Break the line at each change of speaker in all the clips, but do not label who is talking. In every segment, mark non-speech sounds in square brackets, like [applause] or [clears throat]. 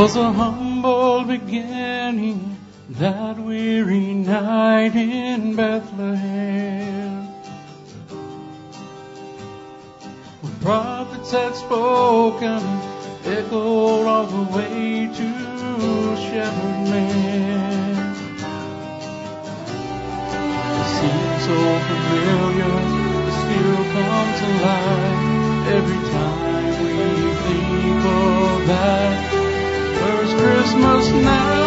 was a humble beginning that weary night in Bethlehem. When prophets had spoken, echoed all the way to shepherd men. It seems so familiar, but still comes alive every time we think of that. Christmas night.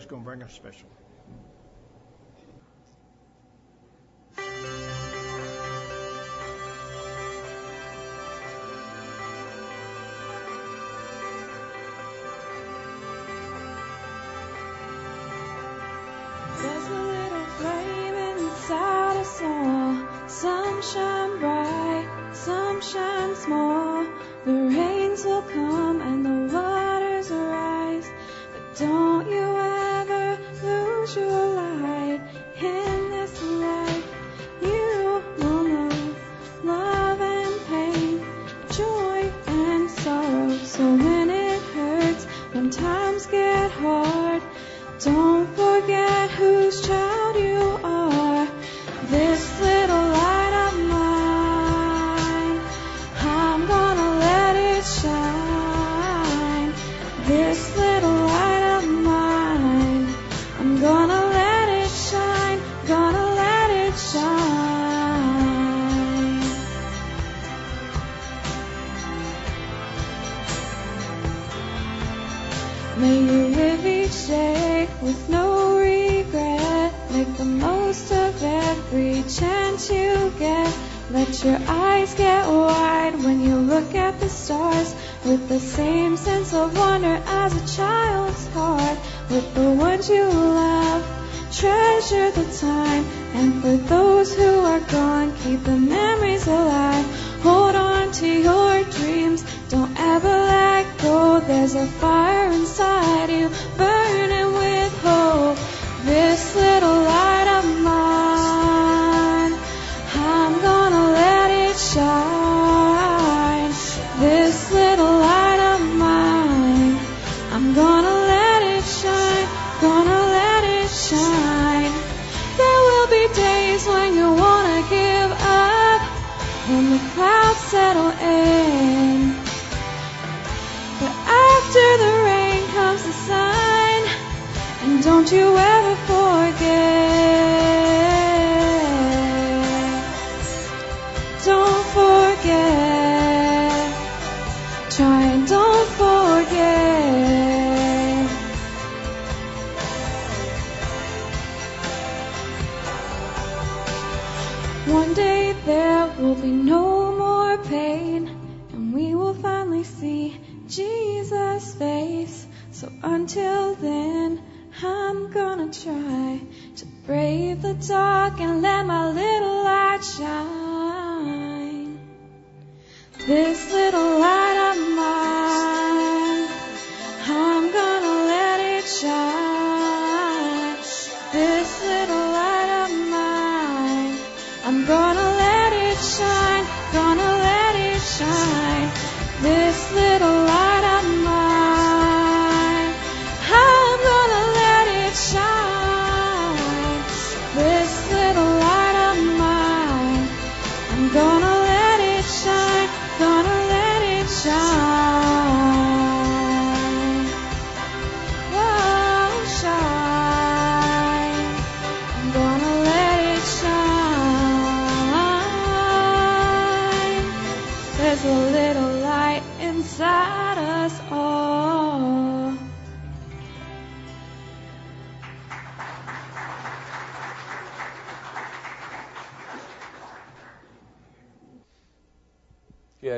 Levis going to bring us special.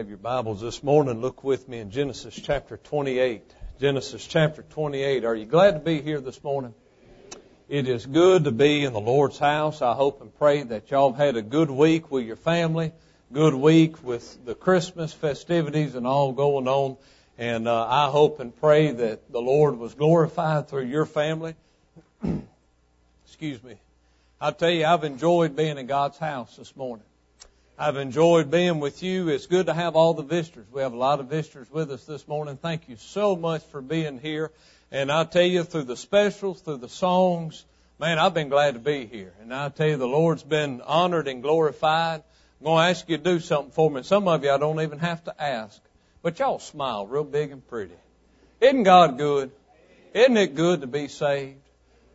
Bibles this morning, look with me in Genesis chapter 28. Genesis chapter 28. Are you glad to be here this morning? It is good to be in the Lord's house. I hope and pray that y'all have had a good week with your family, good week with the Christmas festivities and all going on. And uh, I hope and pray that the Lord was glorified through your family. [clears throat] Excuse me. I tell you, I've enjoyed being in God's house this morning. I've enjoyed being with you. It's good to have all the visitors. We have a lot of visitors with us this morning. Thank you so much for being here. And I tell you, through the specials, through the songs, man, I've been glad to be here. And I tell you, the Lord's been honored and glorified. I'm going to ask you to do something for me. Some of you I don't even have to ask. But y'all smile real big and pretty. Isn't God good? Isn't it good to be saved?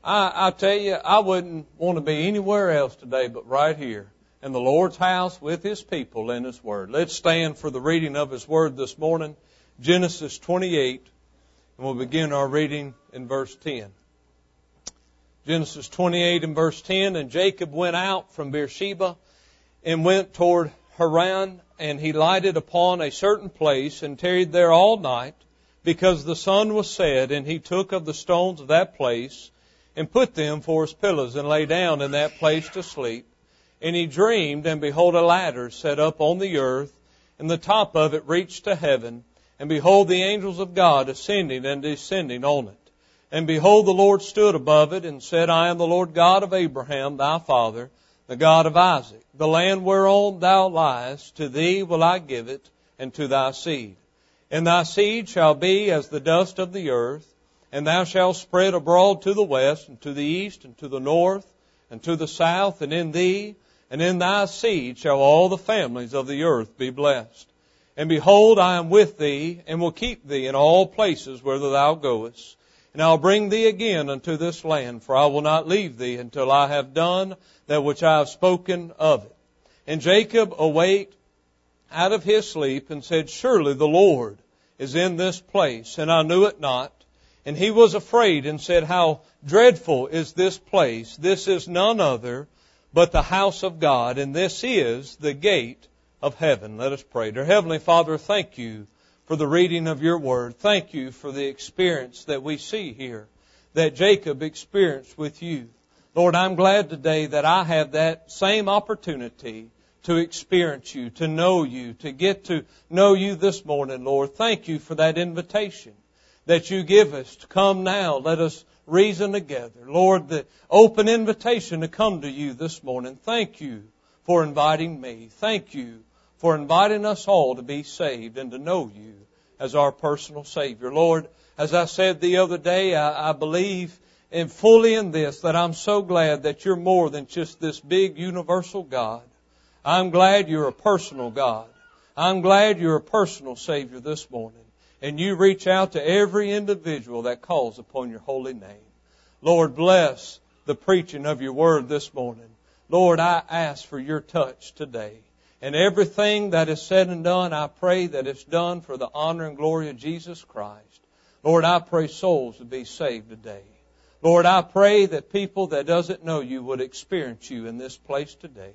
I, I tell you, I wouldn't want to be anywhere else today but right here in the Lord's house with His people in His Word. Let's stand for the reading of His Word this morning. Genesis 28. And we'll begin our reading in verse 10. Genesis 28 and verse 10, and Jacob went out from Beersheba and went toward Haran, and he lighted upon a certain place and tarried there all night, because the sun was set, and he took of the stones of that place and put them for his pillows, and lay down in that place to sleep. And he dreamed, and behold, a ladder set up on the earth, and the top of it reached to heaven, and behold, the angels of God ascending and descending on it. And behold, the Lord stood above it and said, I am the Lord God of Abraham, thy father, the God of Isaac. The land whereon thou liest, to thee will I give it, and to thy seed. And thy seed shall be as the dust of the earth, and thou shalt spread abroad to the west, and to the east, and to the north, and to the south, and in thee, and in thy seed shall all the families of the earth be blessed. And behold, I am with thee, and will keep thee in all places whither thou goest and I'll bring thee again unto this land, for I will not leave thee until I have done that which I have spoken of it. And Jacob awaked out of his sleep and said, Surely the Lord is in this place, and I knew it not. And he was afraid and said, How dreadful is this place! This is none other but the house of God, and this is the gate of heaven. Let us pray. Dear Heavenly Father, thank you for the reading of your word. Thank you for the experience that we see here that Jacob experienced with you. Lord, I'm glad today that I have that same opportunity to experience you, to know you, to get to know you this morning, Lord. Thank you for that invitation that you give us to come now. Let us reason together. Lord, the open invitation to come to you this morning. Thank you for inviting me. Thank you for inviting us all to be saved and to know you as our personal Savior. Lord, as I said the other day, I, I believe and fully in this that I'm so glad that you're more than just this big universal God. I'm glad you're a personal God. I'm glad you're a personal Savior this morning. And you reach out to every individual that calls upon your holy name. Lord, bless the preaching of your word this morning. Lord, I ask for your touch today. And everything that is said and done, I pray that it's done for the honor and glory of Jesus Christ. Lord, I pray souls would be saved today. Lord, I pray that people that doesn't know you would experience you in this place today.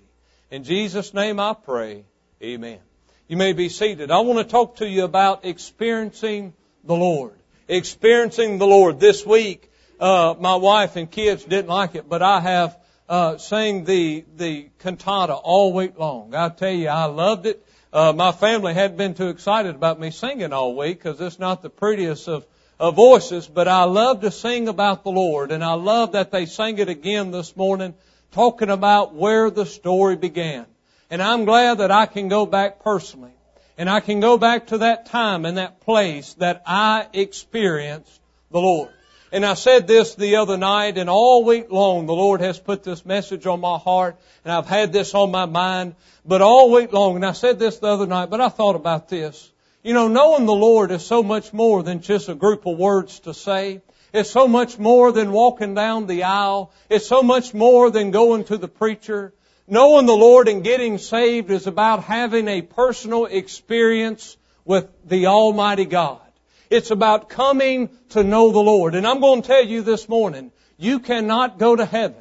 In Jesus' name I pray. Amen. You may be seated. I want to talk to you about experiencing the Lord. Experiencing the Lord. This week, uh, my wife and kids didn't like it, but I have uh, sang the the cantata all week long. I tell you, I loved it. Uh, my family hadn't been too excited about me singing all week because it's not the prettiest of, of voices, but I love to sing about the Lord, and I love that they sang it again this morning, talking about where the story began. And I'm glad that I can go back personally, and I can go back to that time and that place that I experienced the Lord. And I said this the other night, and all week long the Lord has put this message on my heart, and I've had this on my mind, but all week long, and I said this the other night, but I thought about this. You know, knowing the Lord is so much more than just a group of words to say. It's so much more than walking down the aisle. It's so much more than going to the preacher. Knowing the Lord and getting saved is about having a personal experience with the Almighty God. It's about coming to know the Lord. And I'm going to tell you this morning, you cannot go to heaven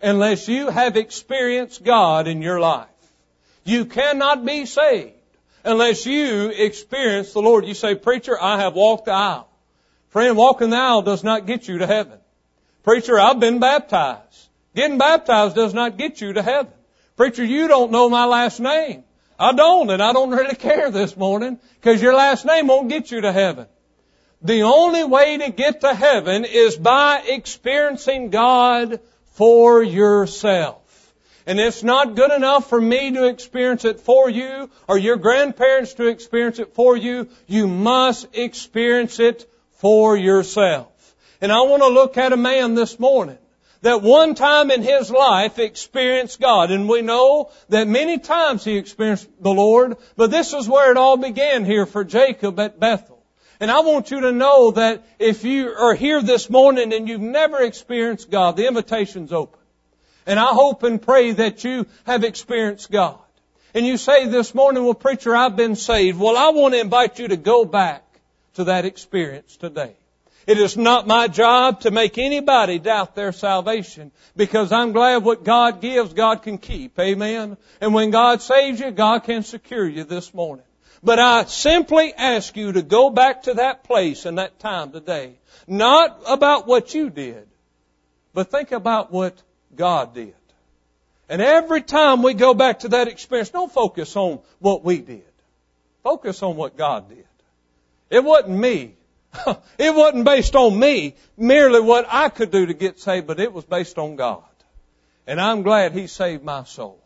unless you have experienced God in your life. You cannot be saved unless you experience the Lord. You say, preacher, I have walked the aisle. Friend, walking the aisle does not get you to heaven. Preacher, I've been baptized. Getting baptized does not get you to heaven. Preacher, you don't know my last name. I don't, and I don't really care this morning because your last name won't get you to heaven. The only way to get to heaven is by experiencing God for yourself. And it's not good enough for me to experience it for you or your grandparents to experience it for you. You must experience it for yourself. And I want to look at a man this morning that one time in his life experienced God. And we know that many times he experienced the Lord, but this is where it all began here for Jacob at Bethel. And I want you to know that if you are here this morning and you've never experienced God, the invitation's open. And I hope and pray that you have experienced God. And you say this morning, well preacher, I've been saved. Well, I want to invite you to go back to that experience today. It is not my job to make anybody doubt their salvation because I'm glad what God gives, God can keep. Amen. And when God saves you, God can secure you this morning. But I simply ask you to go back to that place and that time today. Not about what you did, but think about what God did. And every time we go back to that experience, don't focus on what we did. Focus on what God did. It wasn't me. [laughs] it wasn't based on me, merely what I could do to get saved, but it was based on God. And I'm glad He saved my soul.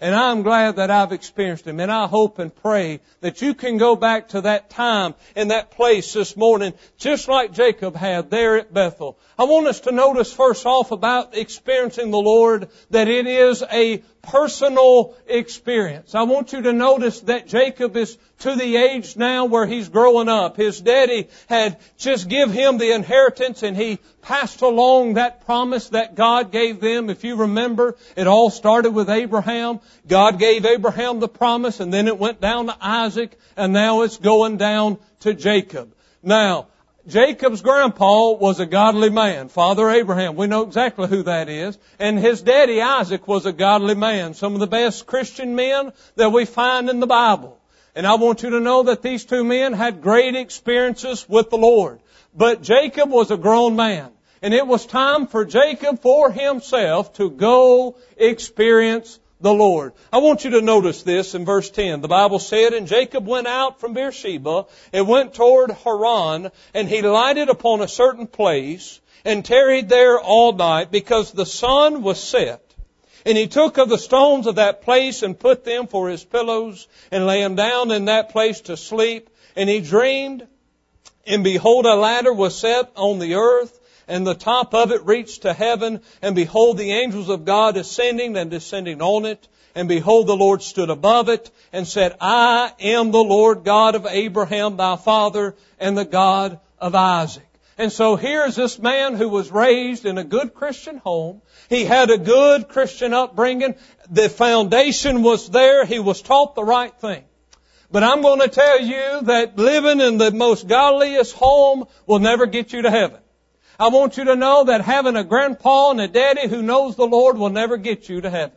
And I'm glad that I've experienced Him. And I hope and pray that you can go back to that time and that place this morning, just like Jacob had there at Bethel. I want us to notice first off about experiencing the Lord that it is a personal experience. I want you to notice that Jacob is to the age now where he's growing up. His daddy had just give him the inheritance and he passed along that promise that God gave them. If you remember, it all started with Abraham. God gave Abraham the promise and then it went down to Isaac and now it's going down to Jacob. Now, Jacob's grandpa was a godly man, Father Abraham. We know exactly who that is. And his daddy Isaac was a godly man. Some of the best Christian men that we find in the Bible. And I want you to know that these two men had great experiences with the Lord. But Jacob was a grown man. And it was time for Jacob for himself to go experience the Lord. I want you to notice this in verse 10. The Bible said, And Jacob went out from Beersheba and went toward Haran, and he lighted upon a certain place and tarried there all night because the sun was set. And he took of the stones of that place and put them for his pillows and lay him down in that place to sleep. And he dreamed, and behold, a ladder was set on the earth and the top of it reached to heaven, and behold, the angels of God ascending and descending on it. And behold, the Lord stood above it and said, I am the Lord God of Abraham, thy father, and the God of Isaac. And so here is this man who was raised in a good Christian home. He had a good Christian upbringing. The foundation was there. He was taught the right thing. But I'm going to tell you that living in the most godliest home will never get you to heaven. I want you to know that having a grandpa and a daddy who knows the Lord will never get you to heaven.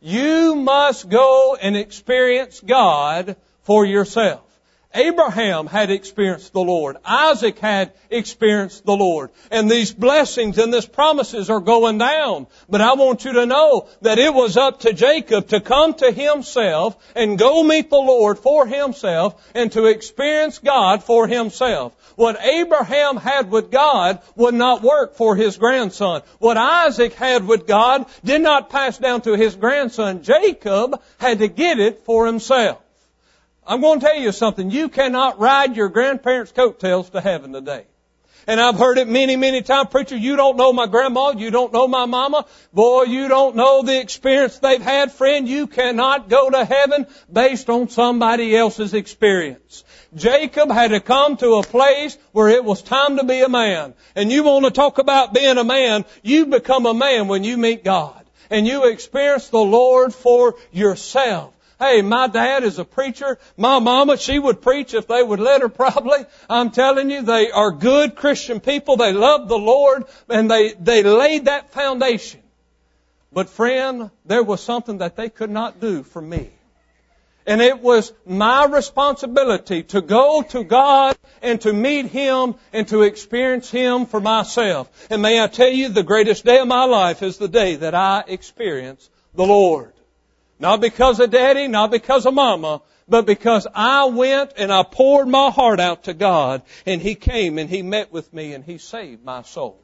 You must go and experience God for yourself. Abraham had experienced the Lord. Isaac had experienced the Lord. And these blessings and these promises are going down. But I want you to know that it was up to Jacob to come to himself and go meet the Lord for himself and to experience God for himself. What Abraham had with God would not work for his grandson. What Isaac had with God did not pass down to his grandson. Jacob had to get it for himself. I'm going to tell you something. You cannot ride your grandparents' coattails to heaven today. And I've heard it many, many times. Preacher, you don't know my grandma. You don't know my mama. Boy, you don't know the experience they've had. Friend, you cannot go to heaven based on somebody else's experience. Jacob had to come to a place where it was time to be a man. And you want to talk about being a man, you become a man when you meet God. And you experience the Lord for yourself. Hey, my dad is a preacher. My mama, she would preach if they would let her [laughs] probably. I'm telling you, they are good Christian people. They love the Lord and they, they laid that foundation. But friend, there was something that they could not do for me. And it was my responsibility to go to God and to meet Him and to experience Him for myself. And may I tell you, the greatest day of my life is the day that I experience the Lord. Not because of daddy, not because of mama, but because I went and I poured my heart out to God and He came and He met with me and He saved my soul.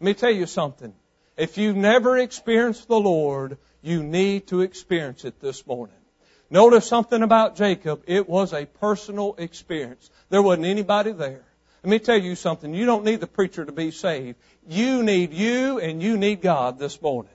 Let me tell you something. If you've never experienced the Lord, you need to experience it this morning. Notice something about Jacob. It was a personal experience. There wasn't anybody there. Let me tell you something. You don't need the preacher to be saved. You need you and you need God this morning.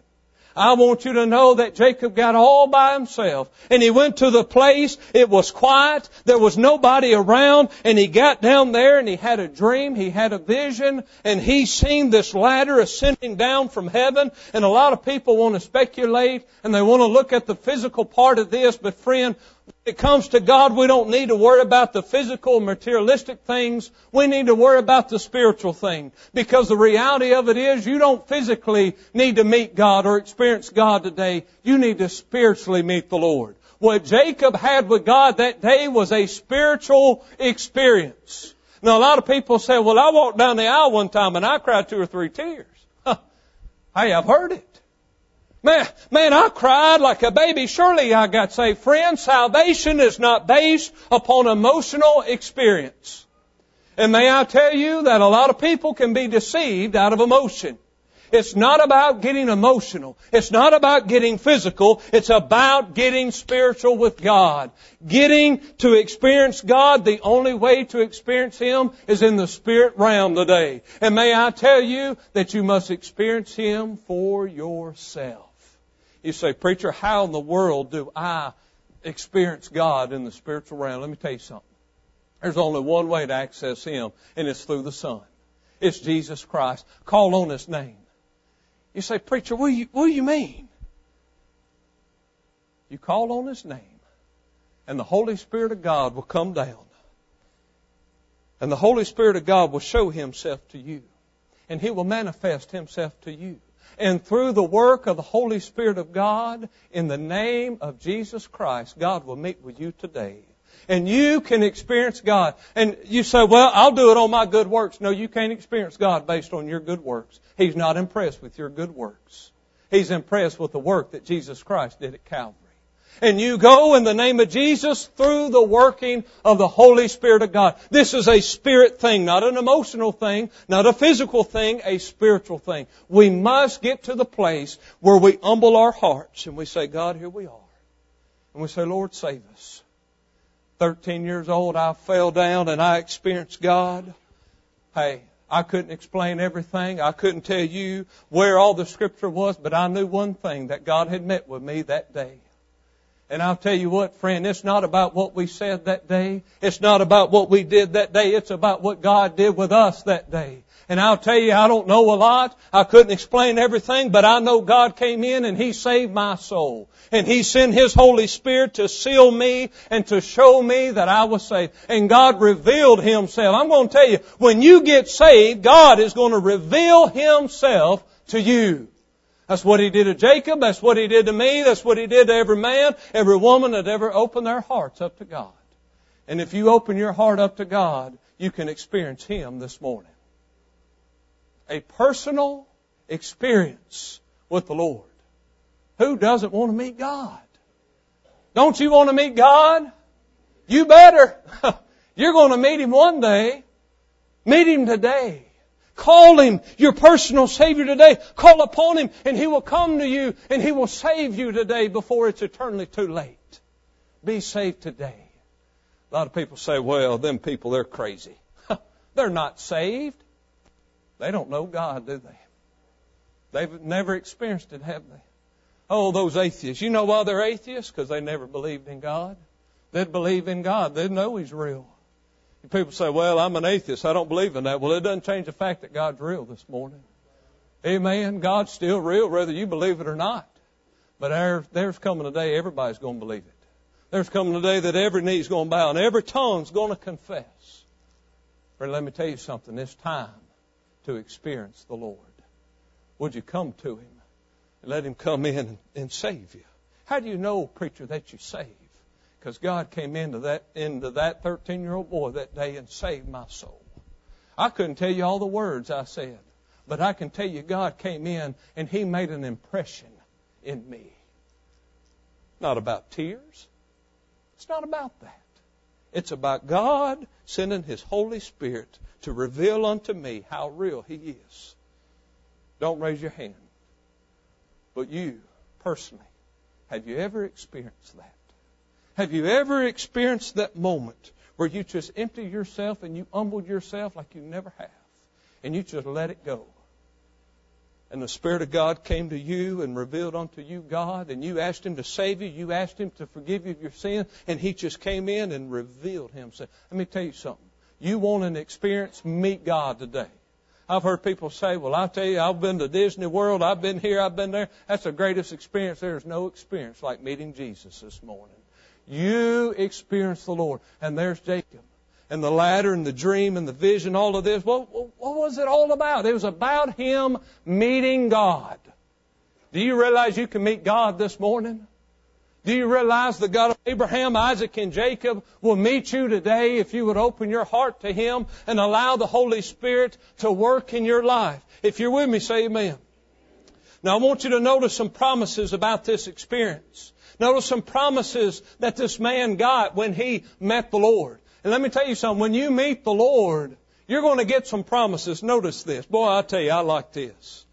I want you to know that Jacob got all by himself and he went to the place, it was quiet, there was nobody around and he got down there and he had a dream, he had a vision and he seen this ladder ascending down from heaven and a lot of people want to speculate and they want to look at the physical part of this, but friend, it comes to God, we don't need to worry about the physical, materialistic things. We need to worry about the spiritual thing. Because the reality of it is, you don't physically need to meet God or experience God today. You need to spiritually meet the Lord. What Jacob had with God that day was a spiritual experience. Now a lot of people say, well, I walked down the aisle one time and I cried two or three tears. [laughs] Hey, I've heard it. Man, man, I cried like a baby. Surely I got saved. Friend, salvation is not based upon emotional experience. And may I tell you that a lot of people can be deceived out of emotion. It's not about getting emotional. It's not about getting physical. It's about getting spiritual with God. Getting to experience God, the only way to experience Him is in the spirit realm today. And may I tell you that you must experience Him for yourself. You say, preacher, how in the world do I experience God in the spiritual realm? Let me tell you something. There's only one way to access Him, and it's through the Son. It's Jesus Christ. Call on His name. You say, Preacher, what do you, what do you mean? You call on His name, and the Holy Spirit of God will come down. And the Holy Spirit of God will show Himself to you. And He will manifest Himself to you. And through the work of the Holy Spirit of God, in the name of Jesus Christ, God will meet with you today. And you can experience God. And you say, well, I'll do it on my good works. No, you can't experience God based on your good works. He's not impressed with your good works. He's impressed with the work that Jesus Christ did at Calvary. And you go in the name of Jesus through the working of the Holy Spirit of God. This is a spirit thing, not an emotional thing, not a physical thing, a spiritual thing. We must get to the place where we humble our hearts and we say, God, here we are. And we say, Lord, save us. 13 years old, I fell down and I experienced God. Hey, I couldn't explain everything. I couldn't tell you where all the scripture was, but I knew one thing that God had met with me that day. And I'll tell you what, friend, it's not about what we said that day. It's not about what we did that day. It's about what God did with us that day. And I'll tell you, I don't know a lot. I couldn't explain everything, but I know God came in and He saved my soul. And He sent His Holy Spirit to seal me and to show me that I was saved. And God revealed Himself. I'm going to tell you, when you get saved, God is going to reveal Himself to you. That's what He did to Jacob. That's what He did to me. That's what He did to every man, every woman that ever opened their hearts up to God. And if you open your heart up to God, you can experience Him this morning a personal experience with the Lord. Who doesn't want to meet God? Don't you want to meet God? You better. [laughs] You're going to meet Him one day. Meet Him today. Call Him your personal Savior today. Call upon Him and He will come to you and He will save you today before it's eternally too late. Be saved today. A lot of people say, well, them people, they're crazy. [laughs] they're not saved. They don't know God, do they? They've never experienced it, have they? Oh, those atheists. You know why they're atheists? Because they never believed in God. They'd believe in God. They'd know He's real. People say, well, I'm an atheist. I don't believe in that. Well, it doesn't change the fact that God's real this morning. Amen. God's still real, whether you believe it or not. But there, there's coming a day everybody's going to believe it. There's coming a day that every knee's going to bow and every tongue's going to confess. But let me tell you something. It's time to experience the Lord? Would you come to Him and let Him come in and save you? How do you know, preacher, that you're saved? Because God came into that into that 13 year old boy that day and saved my soul. I couldn't tell you all the words I said, but I can tell you God came in and He made an impression in me. Not about tears. It's not about that. It's about God sending His Holy Spirit to reveal unto me how real He is. Don't raise your hand. But you, personally, have you ever experienced that? Have you ever experienced that moment where you just empty yourself and you humbled yourself like you never have? And you just let it go? and the Spirit of God came to you and revealed unto you God, and you asked Him to save you, you asked Him to forgive you of your sin, and He just came in and revealed Himself. Let me tell you something. You want an experience, meet God today. I've heard people say, well, I tell you, I've been to Disney World, I've been here, I've been there. That's the greatest experience. There is no experience like meeting Jesus this morning. You experience the Lord. And there's Jacob. And the ladder and the dream and the vision, all of this. What, what was it all about? It was about him meeting God. Do you realize you can meet God this morning? Do you realize the God of Abraham, Isaac, and Jacob will meet you today if you would open your heart to Him and allow the Holy Spirit to work in your life? If you're with me, say amen. Now I want you to notice some promises about this experience. Notice some promises that this man got when he met the Lord. And let me tell you something, when you meet the Lord, you're going to get some promises. Notice this. Boy, I tell you, I like this.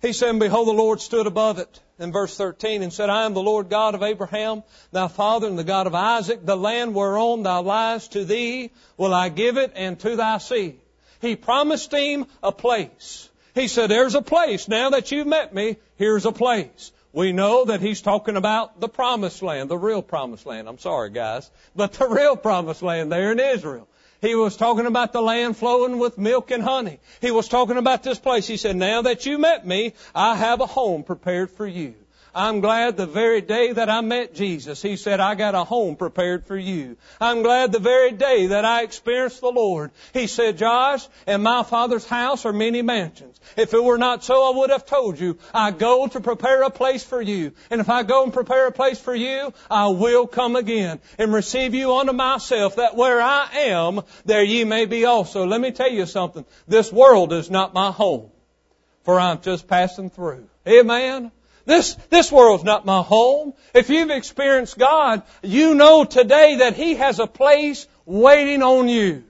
He said, Behold, the Lord stood above it in verse 13 and said, I am the Lord God of Abraham, thy father, and the God of Isaac. The land whereon thou liest to thee will I give it and to thy seed. He promised him a place. He said, there's a place. Now that you've met me, here's a place. We know that he's talking about the promised land, the real promised land. I'm sorry, guys, but the real promised land there in Israel. He was talking about the land flowing with milk and honey. He was talking about this place. He said, now that you met me, I have a home prepared for you. I'm glad the very day that I met Jesus, He said, I got a home prepared for you. I'm glad the very day that I experienced the Lord, He said, Josh, in my Father's house are many mansions. If it were not so, I would have told you, I go to prepare a place for you. And if I go and prepare a place for you, I will come again and receive you unto myself, that where I am, there ye may be also. Let me tell you something. This world is not my home, for I'm just passing through. Amen. This, this world's not my home. If you've experienced God, you know today that He has a place waiting on you.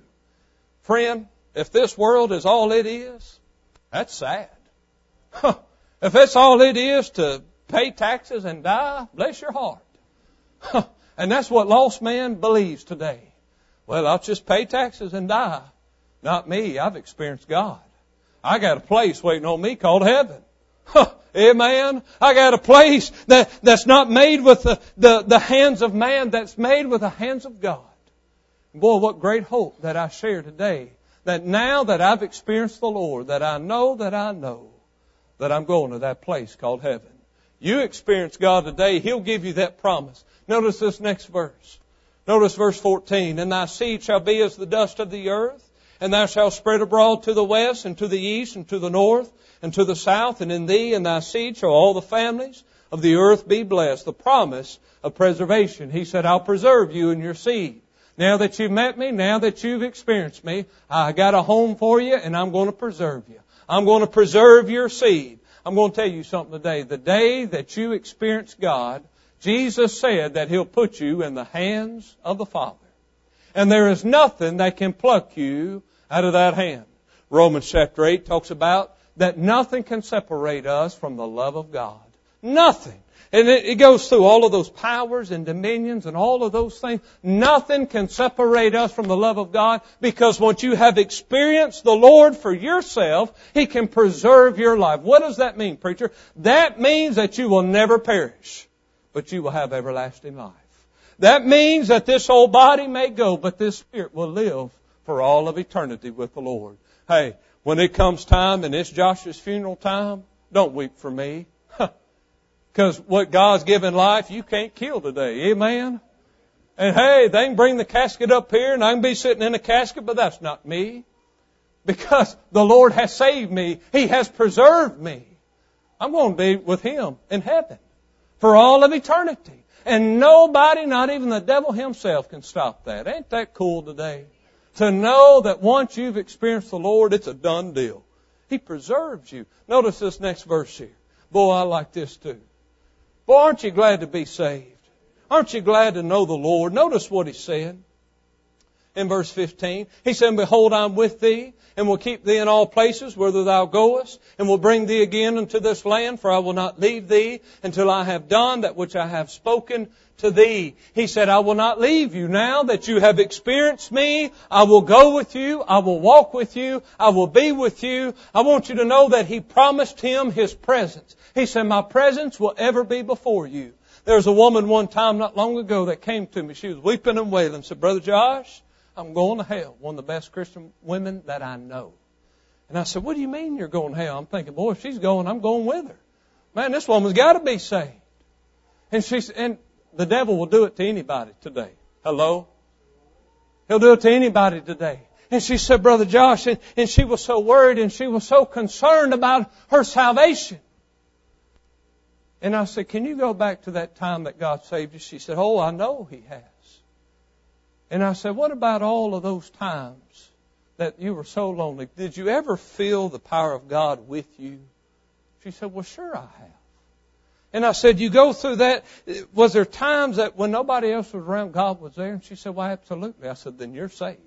Friend, if this world is all it is, that's sad. Huh. If that's all it is to pay taxes and die, bless your heart. Huh. And that's what lost man believes today. Well, I'll just pay taxes and die. Not me. I've experienced God. I got a place waiting on me called heaven. Huh. Amen. I got a place that, that's not made with the, the, the hands of man, that's made with the hands of God. Boy, what great hope that I share today. That now that I've experienced the Lord, that I know that I know that I'm going to that place called heaven. You experience God today, He'll give you that promise. Notice this next verse. Notice verse 14. And thy seed shall be as the dust of the earth, and thou shalt spread abroad to the west, and to the east, and to the north, and to the south, and in thee and thy seed shall all the families of the earth be blessed. The promise of preservation. He said, I'll preserve you and your seed. Now that you've met me, now that you've experienced me, I got a home for you and I'm going to preserve you. I'm going to preserve your seed. I'm going to tell you something today. The day that you experience God, Jesus said that He'll put you in the hands of the Father. And there is nothing that can pluck you out of that hand. Romans chapter 8 talks about that nothing can separate us from the love of God. Nothing. And it, goes through all of those powers and dominions and all of those things. Nothing can separate us from the love of God because once you have experienced the Lord for yourself, He can preserve your life. What does that mean, preacher? That means that you will never perish, but you will have everlasting life. That means that this old body may go, but this spirit will live for all of eternity with the Lord. Hey, when it comes time and it's Joshua's funeral time, don't weep for me. [laughs] Because what God's given life, you can't kill today. Amen? And hey, they can bring the casket up here and I can be sitting in a casket, but that's not me. [laughs] Because the Lord has saved me. He has preserved me. I'm going to be with Him in heaven for all of eternity. And nobody, not even the devil himself, can stop that. Ain't that cool today? To know that once you've experienced the Lord, it's a done deal. He preserves you. Notice this next verse here. Boy, I like this too. Boy, aren't you glad to be saved? Aren't you glad to know the Lord? Notice what he said in verse 15. He said, Behold, I'm with thee, and will keep thee in all places whither thou goest, and will bring thee again into this land, for I will not leave thee until I have done that which I have spoken to thee. He said, I will not leave you. Now that you have experienced me, I will go with you. I will walk with you. I will be with you. I want you to know that He promised him His presence. He said, my presence will ever be before you. There was a woman one time not long ago that came to me. She was weeping and wailing. Said, Brother Josh, I'm going to hell. One of the best Christian women that I know. And I said, What do you mean you're going to hell? I'm thinking, boy, if she's going, I'm going with her. Man, this woman's got to be saved. And she said, and the devil will do it to anybody today. Hello? He'll do it to anybody today. And she said, Brother Josh, and, and she was so worried and she was so concerned about her salvation. And I said, Can you go back to that time that God saved you? She said, Oh, I know He has. And I said, What about all of those times that you were so lonely? Did you ever feel the power of God with you? She said, Well, sure I have. And I said, You go through that. Was there times that when nobody else was around, God was there? And she said, Well, absolutely. I said, Then you're saved.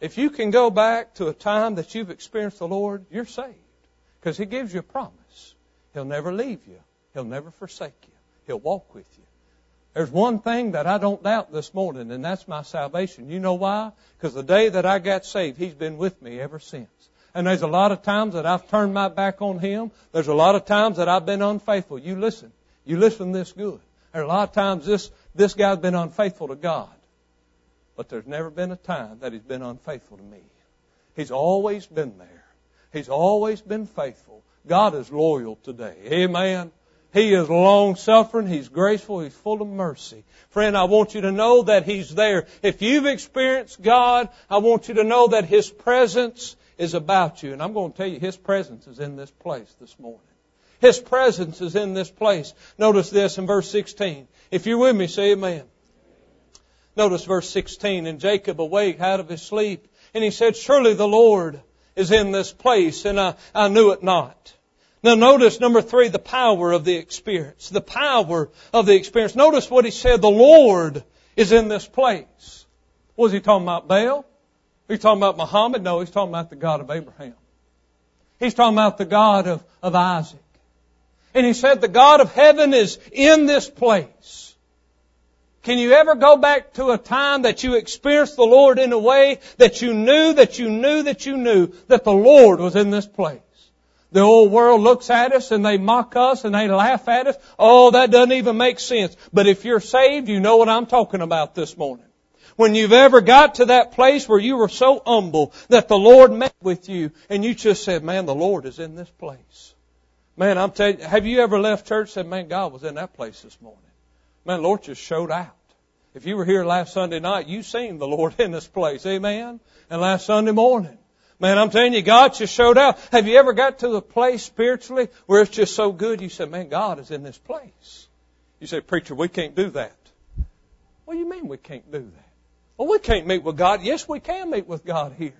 If you can go back to a time that you've experienced the Lord, you're saved. Because He gives you a promise. He'll never leave you. He'll never forsake you. He'll walk with you. There's one thing that I don't doubt this morning, and that's my salvation. You know why? Because the day that I got saved, He's been with me ever since. And there's a lot of times that I've turned my back on Him. There's a lot of times that I've been unfaithful. You listen. You listen this good. There's a lot of times this, this guy's been unfaithful to God. But there's never been a time that He's been unfaithful to me. He's always been there. He's always been faithful. God is loyal today. Amen. He is long suffering. He's graceful. He's full of mercy. Friend, I want you to know that He's there. If you've experienced God, I want you to know that His presence is about you. And I'm going to tell you, His presence is in this place this morning. His presence is in this place. Notice this in verse 16. If you're with me, say amen. Notice verse 16. And Jacob awake out of his sleep, and he said, Surely the Lord is in this place, and I, I knew it not. Now notice number three, the power of the experience. The power of the experience. Notice what he said, the Lord is in this place. Was he talking about Baal? He's talking about Muhammad? No, he's talking about the God of Abraham. He's talking about the God of, of Isaac. And he said the God of heaven is in this place. Can you ever go back to a time that you experienced the Lord in a way that you knew, that you knew, that you knew that the Lord was in this place? The old world looks at us and they mock us and they laugh at us. Oh, that doesn't even make sense. But if you're saved, you know what I'm talking about this morning. When you've ever got to that place where you were so humble that the Lord met with you and you just said, man, the Lord is in this place. Man, I'm telling you, have you ever left church and said, man, God was in that place this morning? Man, Lord just showed out. If you were here last Sunday night, you seen the Lord [laughs] in this place. Amen? And last Sunday morning. Man, I'm telling you, God just showed out. Have you ever got to the place spiritually where it's just so good you said, man, God is in this place? You say, preacher, we can't do that. What do you mean we can't do that? Well, we can't meet with God. Yes, we can meet with God here.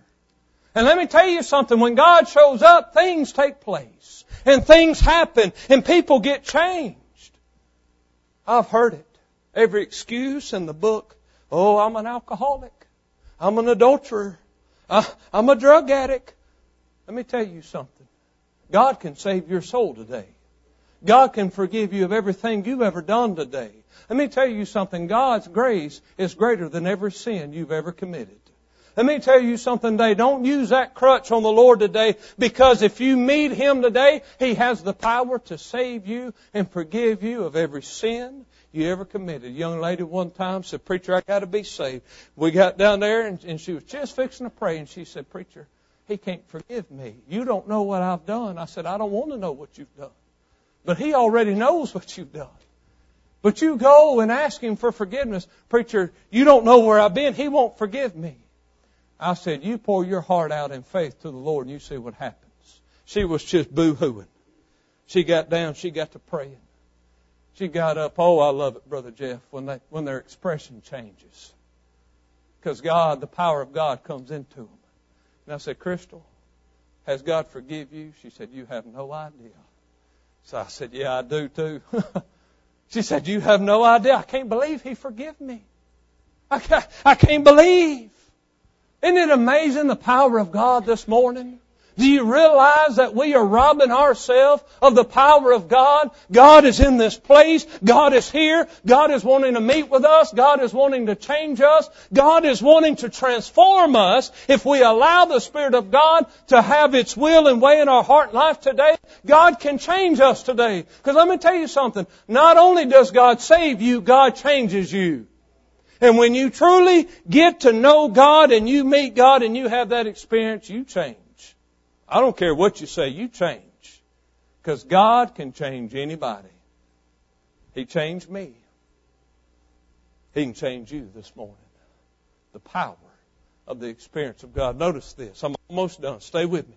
And let me tell you something. When God shows up, things take place. And things happen. And people get changed. I've heard it. Every excuse in the book. Oh, I'm an alcoholic. I'm an adulterer. Uh, I'm a drug addict. Let me tell you something. God can save your soul today. God can forgive you of everything you've ever done today. Let me tell you something. God's grace is greater than every sin you've ever committed. Let me tell you something today. Don't use that crutch on the Lord today because if you meet Him today, He has the power to save you and forgive you of every sin you ever committed. A young lady one time said, Preacher, I got to be saved. We got down there and, and she was just fixing to pray and she said, Preacher, He can't forgive me. You don't know what I've done. I said, I don't want to know what you've done. But He already knows what you've done. But you go and ask Him for forgiveness. Preacher, you don't know where I've been. He won't forgive me. I said, you pour your heart out in faith to the Lord and you see what happens. She was just boo-hooing. She got down, she got to praying. She got up. Oh, I love it, Brother Jeff, when they, when their expression changes. Because God, the power of God comes into them. And I said, Crystal, has God forgive you? She said, you have no idea. So I said, yeah, I do too. [laughs] she said, you have no idea. I can't believe he forgive me. I can't, I can't believe. Isn't it amazing the power of God this morning? Do you realize that we are robbing ourselves of the power of God? God is in this place. God is here. God is wanting to meet with us. God is wanting to change us. God is wanting to transform us. If we allow the Spirit of God to have its will and way in our heart and life today, God can change us today. Because let me tell you something. Not only does God save you, God changes you. And when you truly get to know God and you meet God and you have that experience, you change. I don't care what you say, you change. Because God can change anybody. He changed me. He can change you this morning. The power of the experience of God. Notice this. I'm almost done. Stay with me.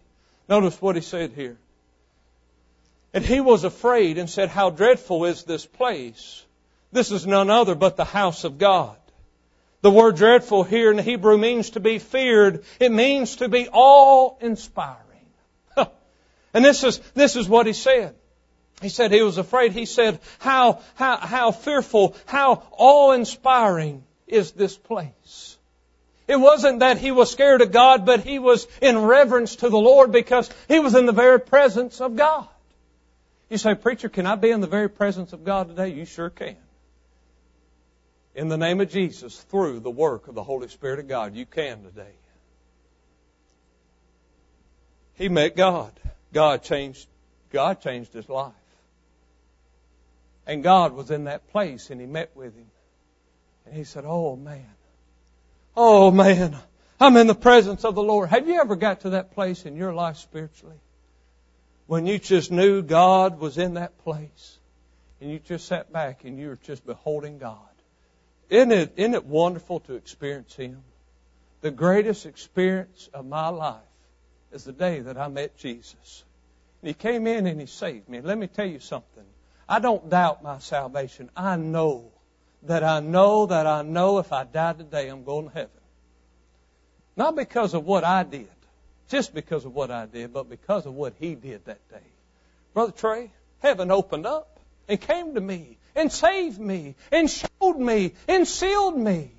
Notice what he said here. And he was afraid and said, How dreadful is this place! This is none other but the house of God. The word dreadful here in the Hebrew means to be feared. It means to be awe-inspiring. And this is, this is what he said. He said he was afraid. He said, how, how, how fearful, how awe-inspiring is this place. It wasn't that he was scared of God, but he was in reverence to the Lord because he was in the very presence of God. You say, preacher, can I be in the very presence of God today? You sure can. In the name of Jesus, through the work of the Holy Spirit of God, you can today. He met God. God changed, God changed his life. And God was in that place and he met with him. And he said, Oh man. Oh man. I'm in the presence of the Lord. Have you ever got to that place in your life spiritually? When you just knew God was in that place and you just sat back and you were just beholding God. Isn't it, isn't it wonderful to experience Him? The greatest experience of my life is the day that I met Jesus. And He came in and He saved me. let me tell you something. I don't doubt my salvation. I know that I know that I know if I die today, I'm going to heaven. Not because of what I did, just because of what I did, but because of what He did that day. Brother Trey, heaven opened up and came to me and saved me and showed me and sealed me.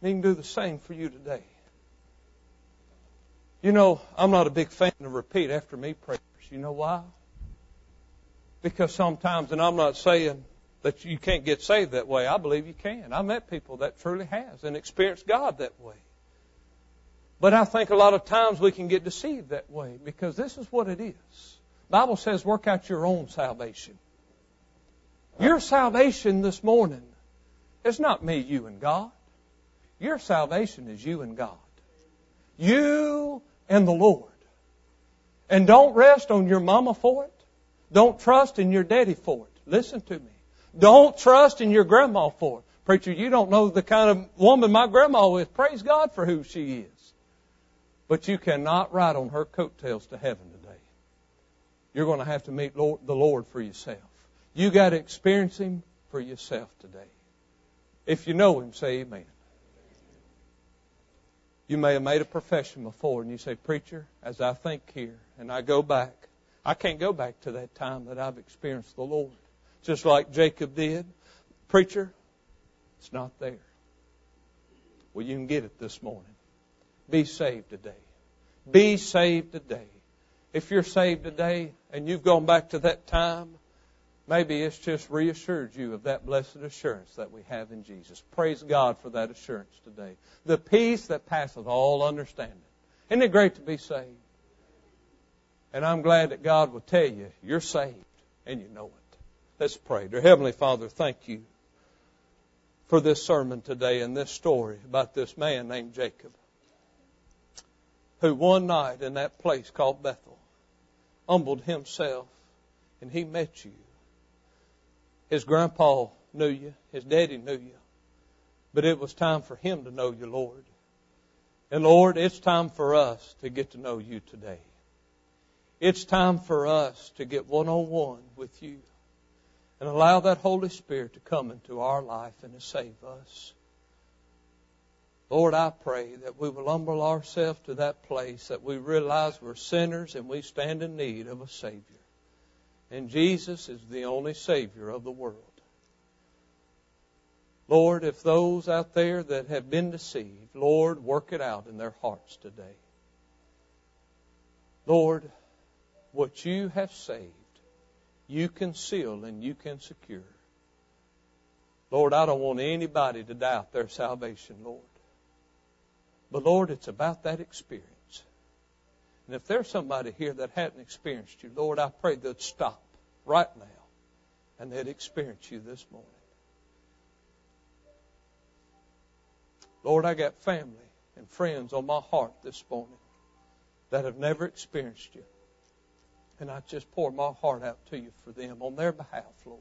And He can do the same for you today. You know, I'm not a big fan of repeat after me prayers. You know why? Because sometimes, and I'm not saying that you can't get saved that way. I believe you can. I met people that truly has and experienced God that way. But I think a lot of times we can get deceived that way because this is what it is. Bible says work out your own salvation. Your salvation this morning is not me, you, and God. Your salvation is you and God. You and the Lord. And don't rest on your mama for it. Don't trust in your daddy for it. Listen to me. Don't trust in your grandma for it. Preacher, you don't know the kind of woman my grandma is. Praise God for who she is. But you cannot ride on her coattails to heaven today. You're going to have to meet Lord, the Lord for yourself. You got to experience Him for yourself today. If you know Him, say Amen. You may have made a profession before and you say, Preacher, as I think here and I go back, I can't go back to that time that I've experienced the Lord. Just like Jacob did. Preacher, it's not there. Well, you can get it this morning. Be saved today. Be saved today. If you're saved today and you've gone back to that time, maybe it's just reassured you of that blessed assurance that we have in Jesus. Praise God for that assurance today. The peace that passeth all understanding. Isn't it great to be saved? And I'm glad that God will tell you you're saved and you know it. Let's pray. Dear Heavenly Father, thank you for this sermon today and this story about this man named Jacob who one night in that place called Bethel humbled himself and he met you. His grandpa knew you, his daddy knew you, but it was time for him to know you, Lord. And Lord, it's time for us to get to know you today. It's time for us to get one on one with you and allow that Holy Spirit to come into our life and to save us. Lord, I pray that we will humble ourselves to that place that we realize we're sinners and we stand in need of a Savior. And Jesus is the only Savior of the world. Lord, if those out there that have been deceived, Lord, work it out in their hearts today. Lord, what you have saved, you can seal and you can secure. Lord, I don't want anybody to doubt their salvation, Lord. But Lord, it's about that experience. And if there's somebody here that hadn't experienced you, Lord, I pray they'd stop right now and they'd experience you this morning. Lord, I got family and friends on my heart this morning that have never experienced you. And I just pour my heart out to you for them on their behalf, Lord.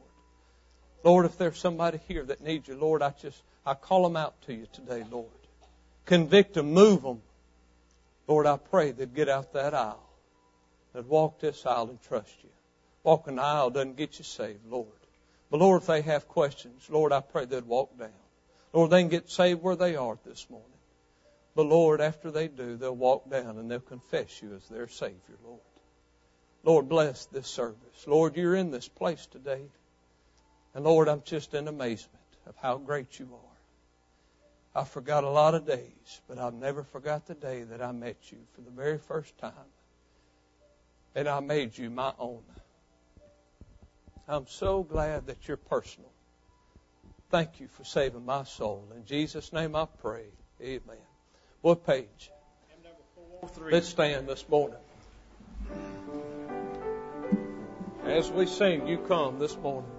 Lord, if there's somebody here that needs you, Lord, I just, I call them out to you today, Lord. Convict them, move them. Lord, I pray they'd get out that aisle, They'd walk this aisle and trust you. Walking the aisle doesn't get you saved, Lord. But Lord, if they have questions, Lord, I pray they'd walk down. Lord, they can get saved where they are this morning. But Lord, after they do, they'll walk down and they'll confess you as their Savior, Lord. Lord, bless this service. Lord, you're in this place today. And Lord, I'm just in amazement of how great you are. I forgot a lot of days, but I've never forgot the day that I met you for the very first time. And I made you my own. I'm so glad that you're personal. Thank you for saving my soul. In Jesus' name I pray. Amen. What page? Let's stand this morning. As we sing, you come this morning.